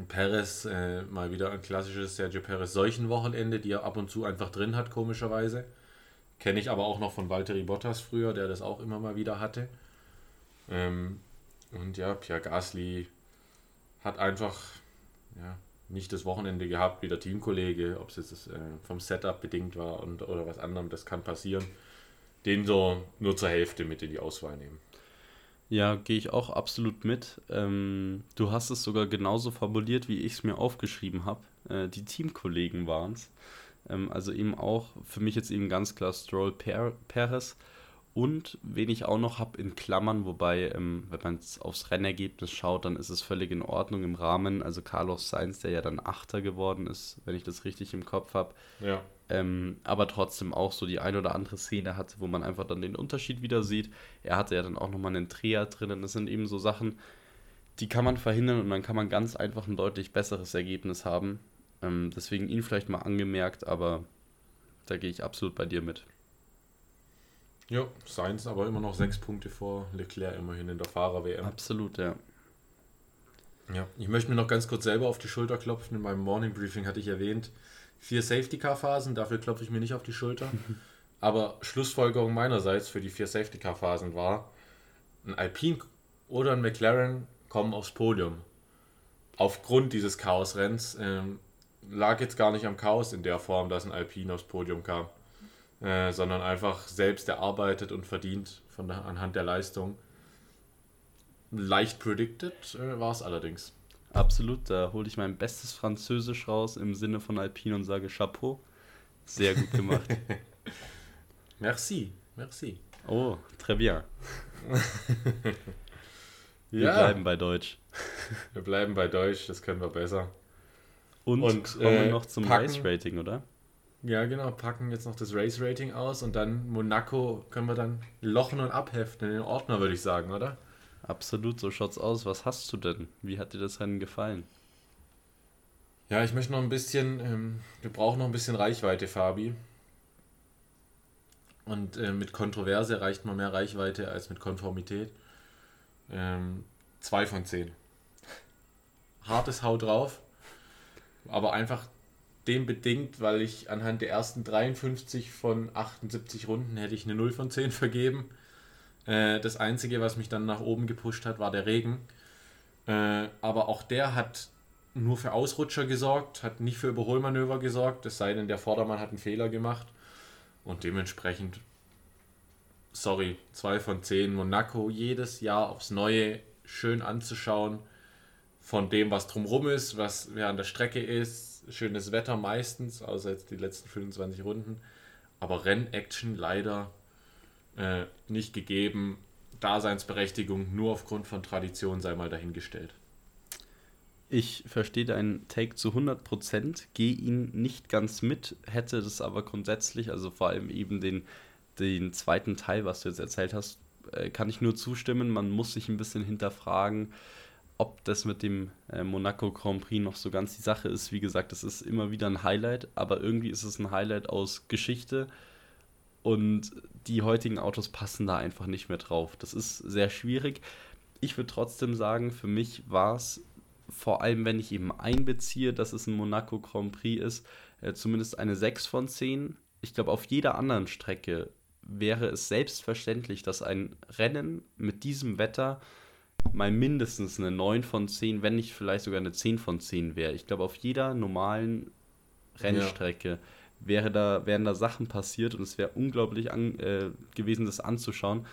Perez, äh, mal wieder ein klassisches Sergio Perez solchen Wochenende, die er ab und zu einfach drin hat, komischerweise. Kenne ich aber auch noch von Valtteri Bottas früher, der das auch immer mal wieder hatte. Ähm, und ja, Pierre Gasly hat einfach ja, nicht das Wochenende gehabt wie der Teamkollege, ob es jetzt äh, vom Setup bedingt war und, oder was anderem, das kann passieren. Den so nur zur Hälfte mit in die Auswahl nehmen. Ja, gehe ich auch absolut mit. Ähm, du hast es sogar genauso formuliert, wie ich es mir aufgeschrieben habe. Äh, die Teamkollegen waren es. Ähm, also eben auch für mich jetzt eben ganz klar Stroll per Perez. Und wen ich auch noch habe in Klammern, wobei, ähm, wenn man aufs Rennergebnis schaut, dann ist es völlig in Ordnung im Rahmen. Also Carlos Sainz, der ja dann Achter geworden ist, wenn ich das richtig im Kopf habe. Ja. Ähm, aber trotzdem auch so die ein oder andere Szene hatte, wo man einfach dann den Unterschied wieder sieht. Er hatte ja dann auch nochmal einen Dreher drinnen. Das sind eben so Sachen, die kann man verhindern und dann kann man ganz einfach ein deutlich besseres Ergebnis haben. Ähm, deswegen ihn vielleicht mal angemerkt, aber da gehe ich absolut bei dir mit. Ja, Sainz aber immer noch sechs Punkte vor Leclerc immerhin in der Fahrer-WM. Absolut, ja. Ja, ich möchte mir noch ganz kurz selber auf die Schulter klopfen. In meinem Morning Briefing hatte ich erwähnt, vier Safety-Car-Phasen, dafür klopfe ich mir nicht auf die Schulter. [LAUGHS] Aber Schlussfolgerung meinerseits für die vier Safety-Car-Phasen war, ein Alpine oder ein McLaren kommen aufs Podium. Aufgrund dieses Chaos-Renns ähm, lag jetzt gar nicht am Chaos in der Form, dass ein Alpine aufs Podium kam, äh, sondern einfach selbst erarbeitet und verdient von der, anhand der Leistung. Leicht predicted äh, war es allerdings. Absolut, da hole ich mein bestes Französisch raus im Sinne von Alpine und sage Chapeau. Sehr gut gemacht. [LAUGHS] merci, merci. Oh, très bien. [LAUGHS] wir ja. bleiben bei Deutsch. Wir bleiben bei Deutsch, das können wir besser. Und, und kommen äh, wir noch zum Race-Rating, oder? Ja, genau, packen jetzt noch das Race-Rating aus und dann Monaco können wir dann lochen und abheften in den Ordner, würde ich sagen, oder? Absolut, so schaut's aus. Was hast du denn? Wie hat dir das Rennen gefallen? Ja, ich möchte noch ein bisschen, ähm, wir brauchen noch ein bisschen Reichweite, Fabi. Und äh, mit Kontroverse reicht man mehr Reichweite als mit Konformität. Ähm, zwei von zehn. Hartes Haut drauf, aber einfach dem bedingt, weil ich anhand der ersten 53 von 78 Runden hätte ich eine 0 von 10 vergeben. Äh, das Einzige, was mich dann nach oben gepusht hat, war der Regen. Äh, aber auch der hat nur für Ausrutscher gesorgt, hat nicht für Überholmanöver gesorgt, es sei denn, der Vordermann hat einen Fehler gemacht. Und dementsprechend, sorry, 2 von 10. Monaco jedes Jahr aufs Neue schön anzuschauen. Von dem, was drumrum ist, was während der Strecke ist. Schönes Wetter meistens, außer jetzt die letzten 25 Runden. Aber Rennaction leider äh, nicht gegeben. Daseinsberechtigung nur aufgrund von Tradition sei mal dahingestellt. Ich verstehe deinen Take zu 100%, gehe ihn nicht ganz mit, hätte das aber grundsätzlich, also vor allem eben den, den zweiten Teil, was du jetzt erzählt hast, äh, kann ich nur zustimmen. Man muss sich ein bisschen hinterfragen, ob das mit dem äh, Monaco Grand Prix noch so ganz die Sache ist. Wie gesagt, es ist immer wieder ein Highlight, aber irgendwie ist es ein Highlight aus Geschichte und die heutigen Autos passen da einfach nicht mehr drauf. Das ist sehr schwierig. Ich würde trotzdem sagen, für mich war es, vor allem wenn ich eben einbeziehe, dass es ein Monaco Grand Prix ist, äh, zumindest eine 6 von 10. Ich glaube, auf jeder anderen Strecke wäre es selbstverständlich, dass ein Rennen mit diesem Wetter mal mindestens eine 9 von 10, wenn nicht vielleicht sogar eine 10 von 10 wäre. Ich glaube, auf jeder normalen Rennstrecke ja wäre da, wären da Sachen passiert und es wäre unglaublich an, äh, gewesen, das anzuschauen.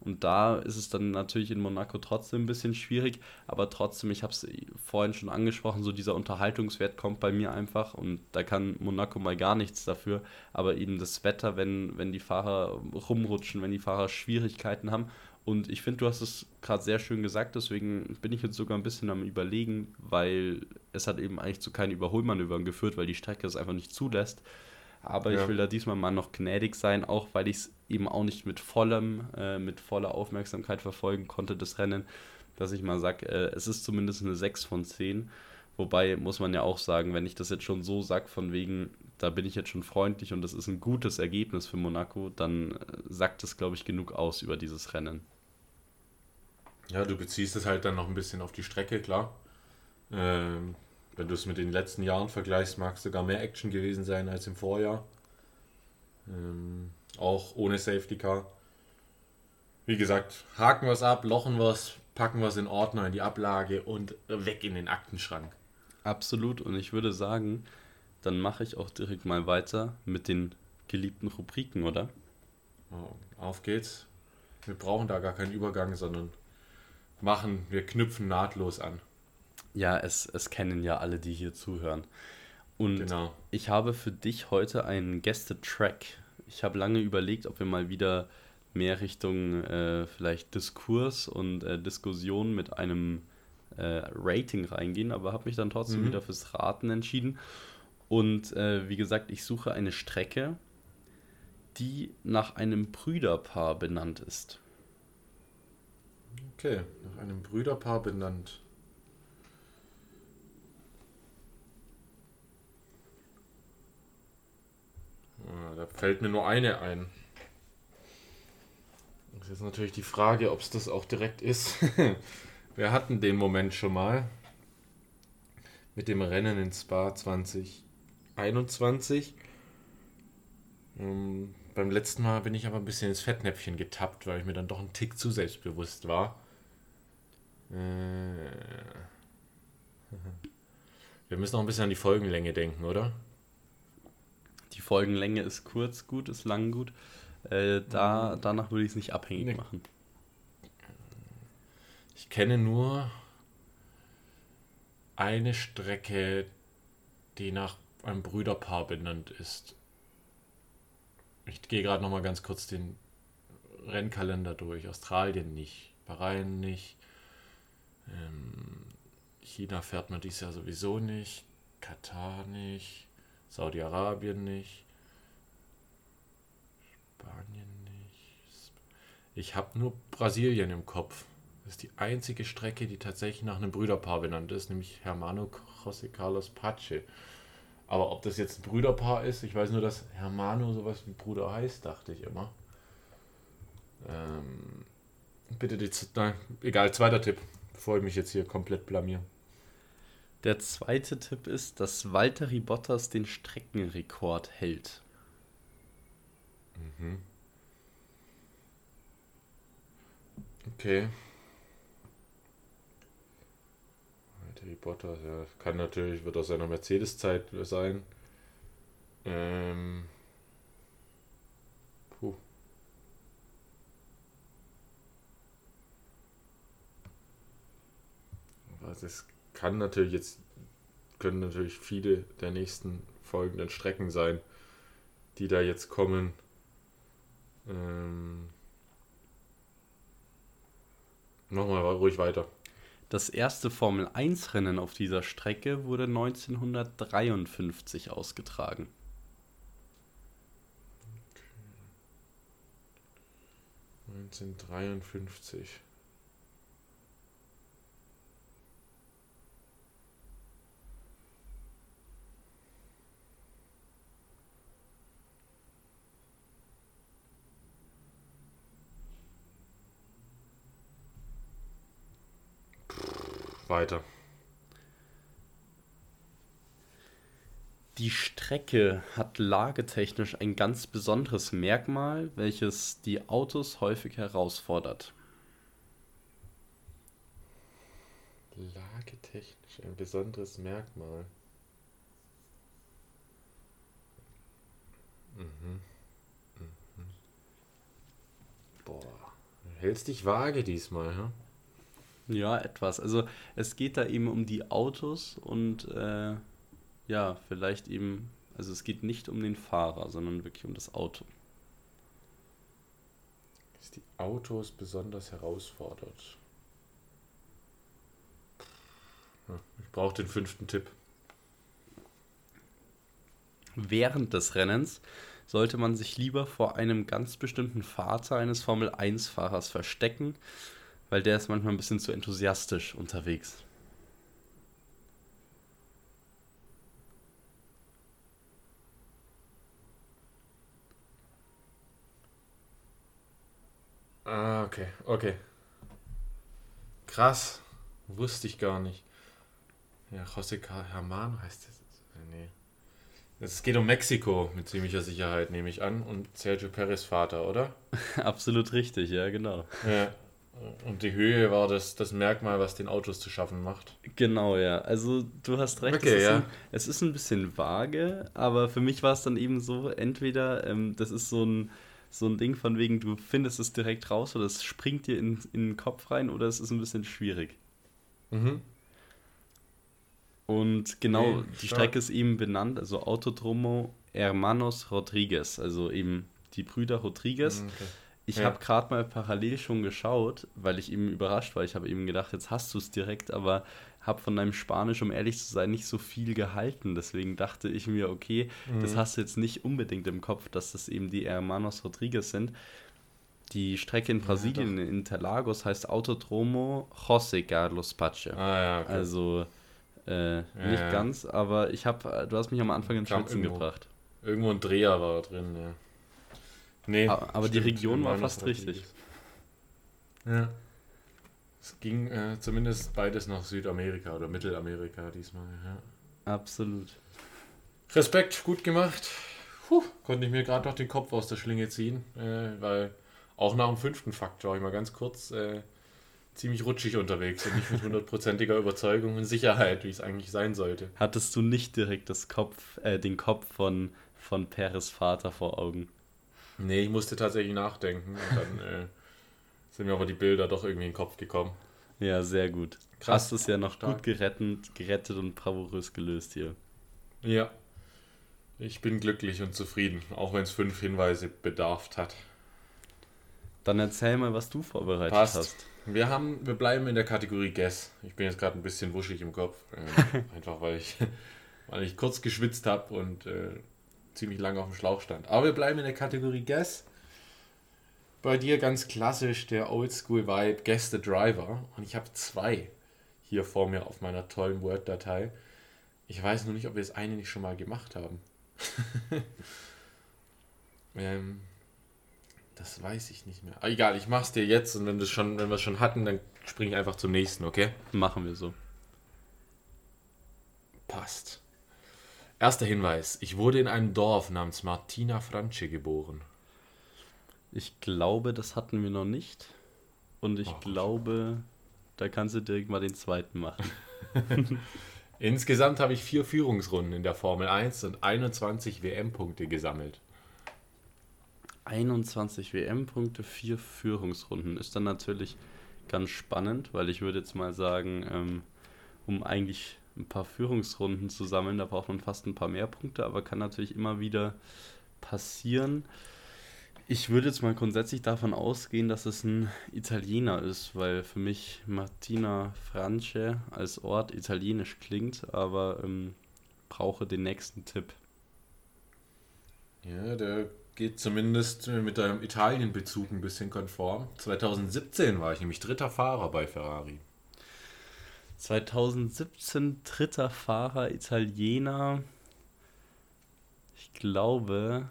Und da ist es dann natürlich in Monaco trotzdem ein bisschen schwierig, aber trotzdem, ich habe es vorhin schon angesprochen, so dieser Unterhaltungswert kommt bei mir einfach und da kann Monaco mal gar nichts dafür, aber eben das Wetter, wenn, wenn die Fahrer rumrutschen, wenn die Fahrer Schwierigkeiten haben und ich finde, du hast es gerade sehr schön gesagt, deswegen bin ich jetzt sogar ein bisschen am Überlegen, weil es hat eben eigentlich zu keinen Überholmanövern geführt, weil die Strecke es einfach nicht zulässt. Aber Ja. ich will da diesmal mal noch gnädig sein, auch weil ich es eben auch nicht mit vollem, äh, mit voller Aufmerksamkeit verfolgen konnte, das Rennen, dass ich mal sage, äh, es ist zumindest eine 6 von 10. Wobei muss man ja auch sagen, wenn ich das jetzt schon so sage, von wegen, da bin ich jetzt schon freundlich und das ist ein gutes Ergebnis für Monaco, dann äh, sagt es, glaube ich, genug aus über dieses Rennen. Ja, du beziehst es halt dann noch ein bisschen auf die Strecke, klar. Ähm, wenn du es mit den letzten Jahren vergleichst, mag es sogar mehr Action gewesen sein als im Vorjahr. Ähm, auch ohne Safety Car. Wie gesagt, haken wir es ab, lochen wir es, packen wir es in Ordner in die Ablage und weg in den Aktenschrank. Absolut. Und ich würde sagen, dann mache ich auch direkt mal weiter mit den geliebten Rubriken, oder? Ja, Auf geht's. Wir brauchen da gar keinen Übergang, sondern machen, wir knüpfen nahtlos an. Ja, es, es kennen ja alle, die hier zuhören. Und Genau. ich habe für dich heute einen Gäste-Track. Ich habe lange überlegt, ob wir mal wieder mehr Richtung äh, vielleicht Diskurs und äh, Diskussion mit einem äh, Rating reingehen, aber habe mich dann trotzdem Mhm. wieder fürs Raten entschieden. Und äh, wie gesagt, ich suche eine Strecke, die nach einem Brüderpaar benannt ist. Okay, nach einem Brüderpaar benannt. Ah, Da fällt mir nur eine ein. Das ist natürlich die Frage, ob es das auch direkt ist. [LAUGHS] Wir hatten den Moment schon mal mit dem Rennen in Spa 2021. Ähm, beim letzten Mal bin ich aber ein bisschen ins Fettnäpfchen getappt, weil ich mir dann doch ein Tick zu selbstbewusst war. Äh, Wir müssen noch ein bisschen an die Folgenlänge denken, oder? Die Folgenlänge ist kurz gut, ist lang gut. Äh, da, danach würde ich es nicht abhängig Nee. machen. Ich kenne nur eine Strecke, die nach einem Brüderpaar benannt ist. Ich gehe gerade noch mal ganz kurz den Rennkalender durch. Australien nicht, Bahrain nicht, ähm, China fährt man dieses Jahr sowieso nicht, Katar nicht, Saudi-Arabien nicht, Spanien nicht. Ich habe nur Brasilien im Kopf. Das ist die einzige Strecke, die tatsächlich nach einem Brüderpaar benannt ist, nämlich Hermano José Carlos Pache. Aber ob das jetzt ein Brüderpaar ist, ich weiß nur, dass Hermano sowas wie Bruder heißt, dachte ich immer. Ähm, bitte die, nein, egal, zweiter Tipp, bevor ich mich jetzt hier komplett blamier. Der zweite Tipp ist, dass Valtteri Bottas den Streckenrekord hält. Mhm. Okay. Valtteri Bottas, ja, kann natürlich, wird aus seiner Mercedes-Zeit sein. Ähm. Puh. Also es kann natürlich jetzt, können natürlich viele der nächsten folgenden Strecken sein, die da jetzt kommen. Ähm, Nochmal ruhig weiter. Das erste Formel-1-Rennen auf dieser Strecke wurde 1953 ausgetragen. Okay. 1953. Weiter. Die Strecke hat lagetechnisch ein ganz besonderes Merkmal, welches die Autos häufig herausfordert. Lagetechnisch ein besonderes Merkmal. Mhm. Mhm. Boah. Du hältst dich vage diesmal, ja? Ja, etwas. Also es geht da eben um die Autos und äh, ja, vielleicht eben, also es geht nicht um den Fahrer, sondern wirklich um das Auto. Ist die Autos besonders herausfordert. Ja, Ich brauche den fünften Tipp. während des Rennens sollte man sich lieber vor einem ganz bestimmten Vater eines Formel-1-Fahrers verstecken, weil der ist manchmal ein bisschen zu enthusiastisch unterwegs. Ah, okay, okay. Krass. Wusste ich gar nicht. Ja, José Hermano heißt das. Nee. Es geht um Mexiko mit ziemlicher Sicherheit, nehme ich an. Und Sergio Perez Vater, oder? [LAUGHS] Absolut richtig, ja, genau. Ja. Und die Höhe war das, das Merkmal, was den Autos zu schaffen macht. Genau, ja. Also du hast recht, okay, es, ist ja. ein, es ist ein bisschen vage, aber für mich war es dann eben so, entweder ähm, das ist so ein, so ein Ding von wegen, du findest es direkt raus oder es springt dir in, in den Kopf rein oder es ist ein bisschen schwierig. Mhm. Und genau, Okay, die stark. Strecke ist eben benannt, also Autodromo Hermanos Rodriguez, also eben die Brüder Rodriguez. Okay. Ich Ja. habe gerade mal parallel schon geschaut, weil ich eben überrascht war. Ich habe eben gedacht, jetzt hast du es direkt, aber habe von deinem Spanisch, um ehrlich zu sein, nicht so viel gehalten. Deswegen dachte ich mir, okay, das Mhm. hast du jetzt nicht unbedingt im Kopf, dass das eben die Hermanos Rodriguez sind. Die Strecke in Brasilien, in Interlagos, heißt Autodromo José Carlos Pache. Ah ja, okay. Also äh, nicht ja. ganz, aber ich habe, du hast mich am Anfang ins Schwitzen irgendwo. gebracht. Irgendwo ein Dreher war da drin, ja. Nee, Aber- aber die Region war fast richtig. Ja. Es ging äh, zumindest beides nach Südamerika oder Mittelamerika diesmal, ja. Absolut. Respekt, gut gemacht. Puh, konnte ich mir gerade noch den Kopf aus der Schlinge ziehen, äh, weil auch nach dem fünften Fakt war ich mal ganz kurz äh, ziemlich rutschig unterwegs und nicht mit hundertprozentiger [LAUGHS] Überzeugung und Sicherheit, wie es eigentlich sein sollte. Hattest du nicht direkt das Kopf, äh, den Kopf von, von Peres Vater vor Augen? Nee, ich musste tatsächlich nachdenken und dann [LAUGHS] äh, sind mir aber die Bilder doch irgendwie in den Kopf gekommen. Ja, sehr gut. Krass. Hast es ja noch Stark. gut gerettet, gerettet und bravourös gelöst hier. Ja. Ich bin glücklich und zufrieden, auch wenn es fünf Hinweise bedarf hat. Dann erzähl mal, was du vorbereitet Passt. hast. Wir haben, wir bleiben in der Kategorie Guess. Ich bin jetzt gerade ein bisschen wuschig im Kopf, äh, [LAUGHS] einfach weil ich, [LAUGHS] weil ich kurz geschwitzt habe und äh, ziemlich lange auf dem Schlauch stand. Aber wir bleiben in der Kategorie Guess. Bei dir ganz klassisch der Oldschool Vibe Guess the Driver und ich habe zwei hier vor mir auf meiner tollen Word-Datei. Ich weiß nur nicht, ob wir das eine nicht schon mal gemacht haben. [LAUGHS] ähm, das weiß ich nicht mehr. Ah, egal, ich mach's dir jetzt und wenn, schon, wenn wir es schon hatten, dann springe ich einfach zum nächsten, okay? Machen wir so. Passt. Erster Hinweis. Ich wurde in einem Dorf namens Martina Franche geboren. Ich glaube, das hatten wir noch nicht. Und ich Oh, glaube, da kannst du direkt mal den zweiten machen. [LAUGHS] Insgesamt habe ich vier Führungsrunden in der Formel 1 und 21 WM-Punkte gesammelt. 21 WM-Punkte, vier Führungsrunden. Ist dann natürlich ganz spannend, weil ich würde jetzt mal sagen, ähm, um eigentlich ein paar Führungsrunden zu sammeln, da braucht man fast ein paar mehr Punkte, aber kann natürlich immer wieder passieren. Ich würde jetzt mal grundsätzlich davon ausgehen, dass es ein Italiener ist, weil für mich Martina Franche als Ort italienisch klingt, aber ähm, brauche den nächsten Tipp. Ja, der geht zumindest mit deinem Italien-Bezug ein bisschen konform. 2017 war ich nämlich dritter Fahrer bei Ferrari. 2017 dritter Fahrer Italiener. Ich glaube,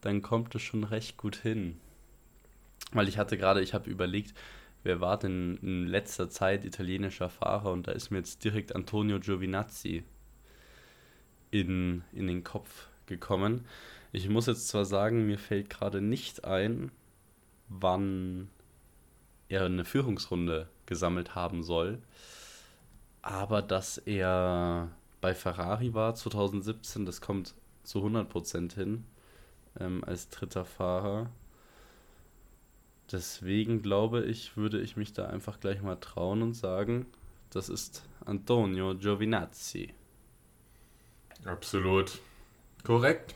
dann kommt es schon recht gut hin. Weil ich hatte gerade, ich habe überlegt, wer war denn in letzter Zeit italienischer Fahrer und da ist mir jetzt direkt Antonio Giovinazzi in, in den Kopf gekommen. Ich muss jetzt zwar sagen, mir fällt gerade nicht ein, wann er eine Führungsrunde gesammelt haben soll. Aber dass er bei Ferrari war 2017, das kommt zu 100% hin ähm, als dritter Fahrer. Deswegen glaube ich, würde ich mich da einfach gleich mal trauen und sagen, das ist Antonio Giovinazzi. Absolut. Korrekt.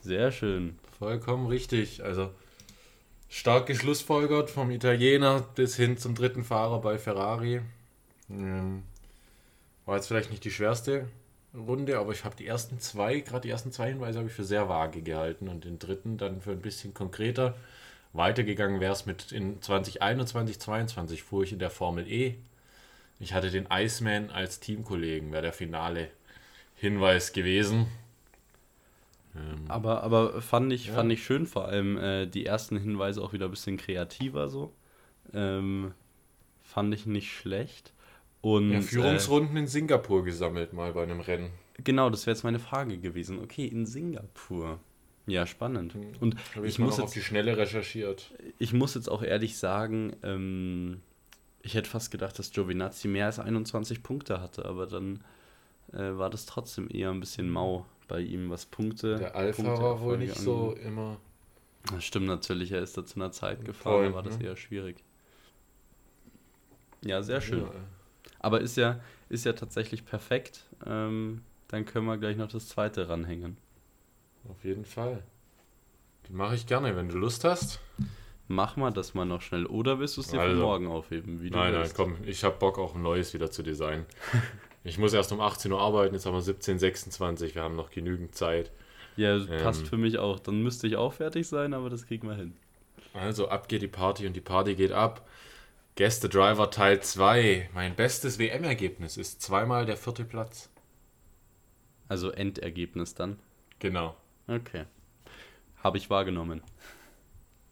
Sehr schön. Vollkommen richtig. Also stark geschlussfolgert vom Italiener bis hin zum dritten Fahrer bei Ferrari. War jetzt vielleicht nicht die schwerste Runde, aber ich habe die ersten zwei, gerade die ersten zwei Hinweise habe ich für sehr vage gehalten und den dritten dann für ein bisschen konkreter. Weitergegangen wäre es mit in 2021, 2022 fuhr ich in der Formel E. Ich hatte den Iceman als Teamkollegen, wäre der finale Hinweis gewesen. Ähm, aber, aber fand ich, ja. fand ich schön, vor allem äh, die ersten Hinweise auch wieder ein bisschen kreativer so. Ähm, fand ich nicht schlecht. Und, ja, Führungsrunden äh, in Singapur gesammelt mal bei einem Rennen. Genau, das wäre jetzt meine Frage gewesen. Okay, in Singapur. Ja, spannend. Hm. Und Habe ich, ich muss jetzt auf die Schnelle recherchiert. Ich muss jetzt auch ehrlich sagen, ähm, ich hätte fast gedacht, dass Giovinazzi mehr als 21 Punkte hatte, aber dann äh, war das trotzdem eher ein bisschen mau bei ihm, was Punkte. Der Alpha Punkte war wohl nicht so immer. Das stimmt natürlich, er ist da zu einer Zeit gefahren, da war das ne? eher schwierig. Ja, sehr schön. Ja. Aber ist ja, ist ja tatsächlich perfekt. Ähm, dann können wir gleich noch das zweite ranhängen. Auf jeden Fall. Die mache ich gerne, wenn du Lust hast. Mach mal das mal noch schnell. Oder willst du es dir also, für morgen aufheben? Wie nein, nein, komm. Ich habe Bock, auch ein neues wieder zu designen. [LAUGHS] ich muss erst um 18 Uhr arbeiten, jetzt haben wir 17.26 Wir haben noch genügend Zeit. Ja, ähm, passt für mich auch. Dann müsste ich auch fertig sein, aber das kriegen wir hin. Also, ab geht die Party und die Party geht ab. Gäste Driver Teil 2. Mein bestes WM-Ergebnis ist zweimal der vierte Platz. Also Endergebnis dann? Genau. Okay. Habe ich wahrgenommen.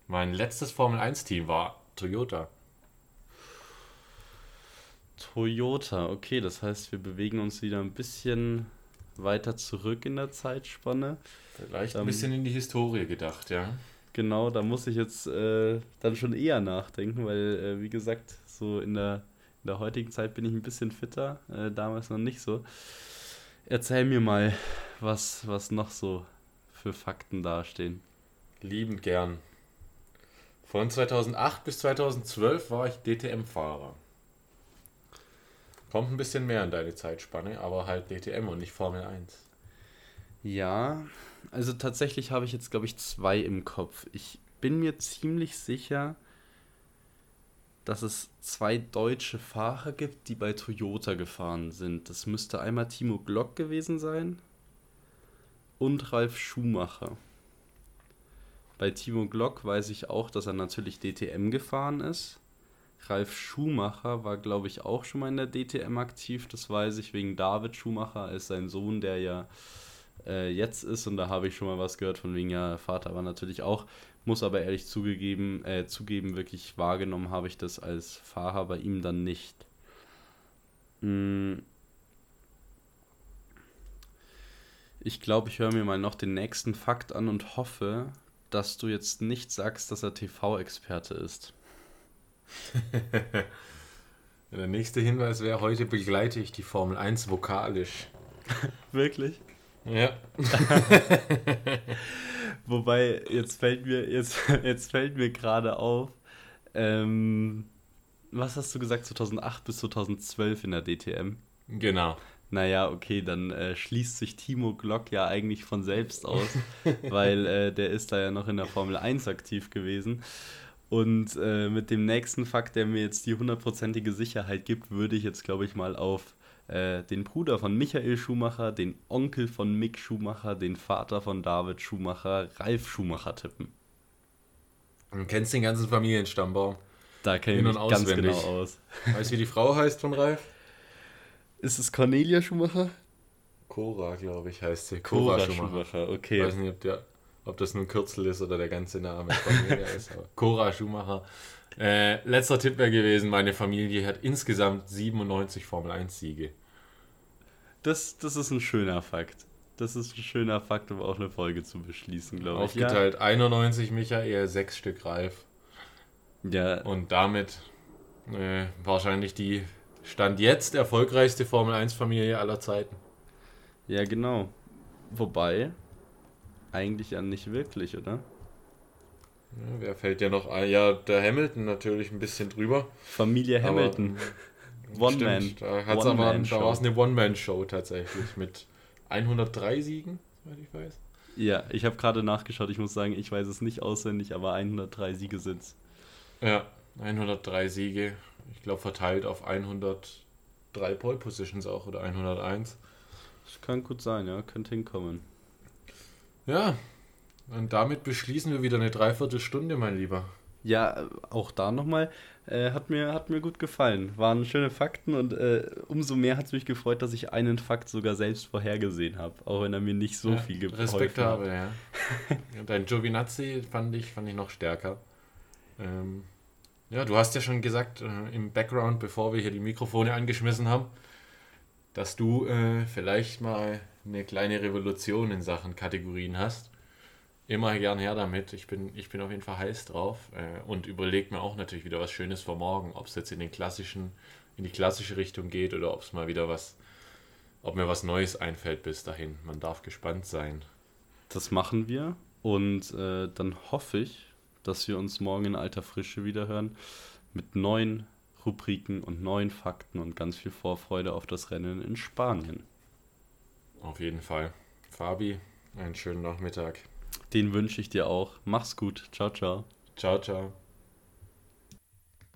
Mein letztes Formel 1-Team war Toyota. Toyota, okay, das heißt, wir bewegen uns wieder ein bisschen weiter zurück in der Zeitspanne. Vielleicht ein ähm, bisschen in die Historie gedacht, ja. Genau, da muss ich jetzt äh, dann schon eher nachdenken, weil, äh, wie gesagt, so in der, in der heutigen Zeit bin ich ein bisschen fitter, äh, damals noch nicht so. Erzähl mir mal, was, was noch so für Fakten dastehen. Liebend gern. Von 2008 bis 2012 war ich DTM-Fahrer. Kommt ein bisschen mehr in deine Zeitspanne, aber halt DTM und nicht Formel 1. Ja, also tatsächlich habe ich jetzt, glaube ich, zwei im Kopf. Ich bin mir ziemlich sicher, dass es zwei deutsche Fahrer gibt, die bei Toyota gefahren sind. Das müsste einmal Timo Glock gewesen sein und Ralf Schumacher. Bei Timo Glock weiß ich auch, dass er natürlich DTM gefahren ist. Ralf Schumacher war, glaube ich, auch schon mal in der DTM aktiv. Das weiß ich wegen David Schumacher als sein Sohn, der ja äh, jetzt ist. Und da habe ich schon mal was gehört von wegen, ja, Vater war natürlich auch. Muss aber ehrlich zugegeben, äh, zugeben, wirklich wahrgenommen habe ich das als Fahrer bei ihm dann nicht. Hm. Ich glaube, ich höre mir mal noch den nächsten Fakt an und hoffe, dass du jetzt nicht sagst, dass er TV-Experte ist. [LAUGHS] Der nächste Hinweis wäre, heute begleite ich die Formel 1 vokalisch. [LAUGHS] Wirklich? Ja. [LAUGHS] Wobei, jetzt fällt mir, jetzt, [LAUGHS] jetzt fällt mir gerade auf, ähm, was hast du gesagt, 2008 bis 2012 in der DTM? Genau. Naja, okay, dann äh, schließt sich Timo Glock ja eigentlich von selbst aus, [LAUGHS] weil äh, der ist da ja noch in der Formel 1 aktiv gewesen. Und äh, mit dem nächsten Fakt, der mir jetzt die hundertprozentige Sicherheit gibt, würde ich jetzt, glaube ich, mal auf äh, den Bruder von Michael Schumacher, den Onkel von Mick Schumacher, den Vater von David Schumacher, Ralf Schumacher tippen. Du kennst den ganzen Familienstammbaum. Da kenne ich mich ganz genau aus. Weißt du, wie die Frau heißt von Ralf? Ist es Cornelia Schumacher? Cora, glaube ich, heißt sie. Cora, Cora Schumacher. Schumacher. okay. Ich weiß nicht, ob, der, ob das nur ein Kürzel ist oder der ganze Name Cornelia [LAUGHS] ist. Aber Cora Schumacher. Äh, letzter Tipp wäre gewesen, meine Familie hat insgesamt 97 Formel 1 Siege. Das, das ist ein schöner Fakt. Das ist ein schöner Fakt, um auch eine Folge zu beschließen, glaube ich. Aufgeteilt ja. 91 Michael, 6 Stück Ralf. Ja. Und damit äh, wahrscheinlich die Stand jetzt erfolgreichste Formel 1 Familie aller Zeiten. Ja, genau. Wobei, eigentlich ja nicht wirklich, oder? Ja, wer fällt ja noch ein? Ja, der Hamilton natürlich ein bisschen drüber. Familie Hamilton. [LAUGHS] One Man. Da, One aber, da war es eine One-Man-Show tatsächlich mit 103 Siegen, soweit ich weiß. Ja, ich habe gerade nachgeschaut. Ich muss sagen, ich weiß es nicht auswendig, aber 103 Siege sind es. Ja, 103 Siege. Ich glaube, verteilt auf 103 Pole Positions auch oder 101. Das kann gut sein, ja, könnte hinkommen. Ja, und damit beschließen wir wieder eine Dreiviertelstunde, mein Lieber. Ja, auch da nochmal, äh, hat, mir, hat mir gut gefallen. Waren schöne Fakten und äh, umso mehr hat es mich gefreut, dass ich einen Fakt sogar selbst vorhergesehen habe, auch wenn er mir nicht so ja, viel geholfen Respekt habe, ja. Dein Giovinazzi fand ich, fand ich noch stärker. Ähm, ja, du hast ja schon gesagt äh, im Background, bevor wir hier die Mikrofone angeschmissen haben, dass du äh, vielleicht mal eine kleine Revolution in Sachen Kategorien hast. Immer gern her damit. Ich bin, ich bin auf jeden Fall heiß drauf äh, und überlege mir auch natürlich wieder was Schönes für morgen, ob es jetzt in den klassischen, in die klassische Richtung geht oder ob es mal wieder was, ob mir was Neues einfällt bis dahin. Man darf gespannt sein. Das machen wir und äh, dann hoffe ich, dass wir uns morgen in alter Frische wieder hören mit neuen Rubriken und neuen Fakten und ganz viel Vorfreude auf das Rennen in Spanien. Auf jeden Fall. Fabi, einen schönen Nachmittag. Den wünsche ich dir auch. Mach's gut. Ciao, ciao. Ciao, ciao.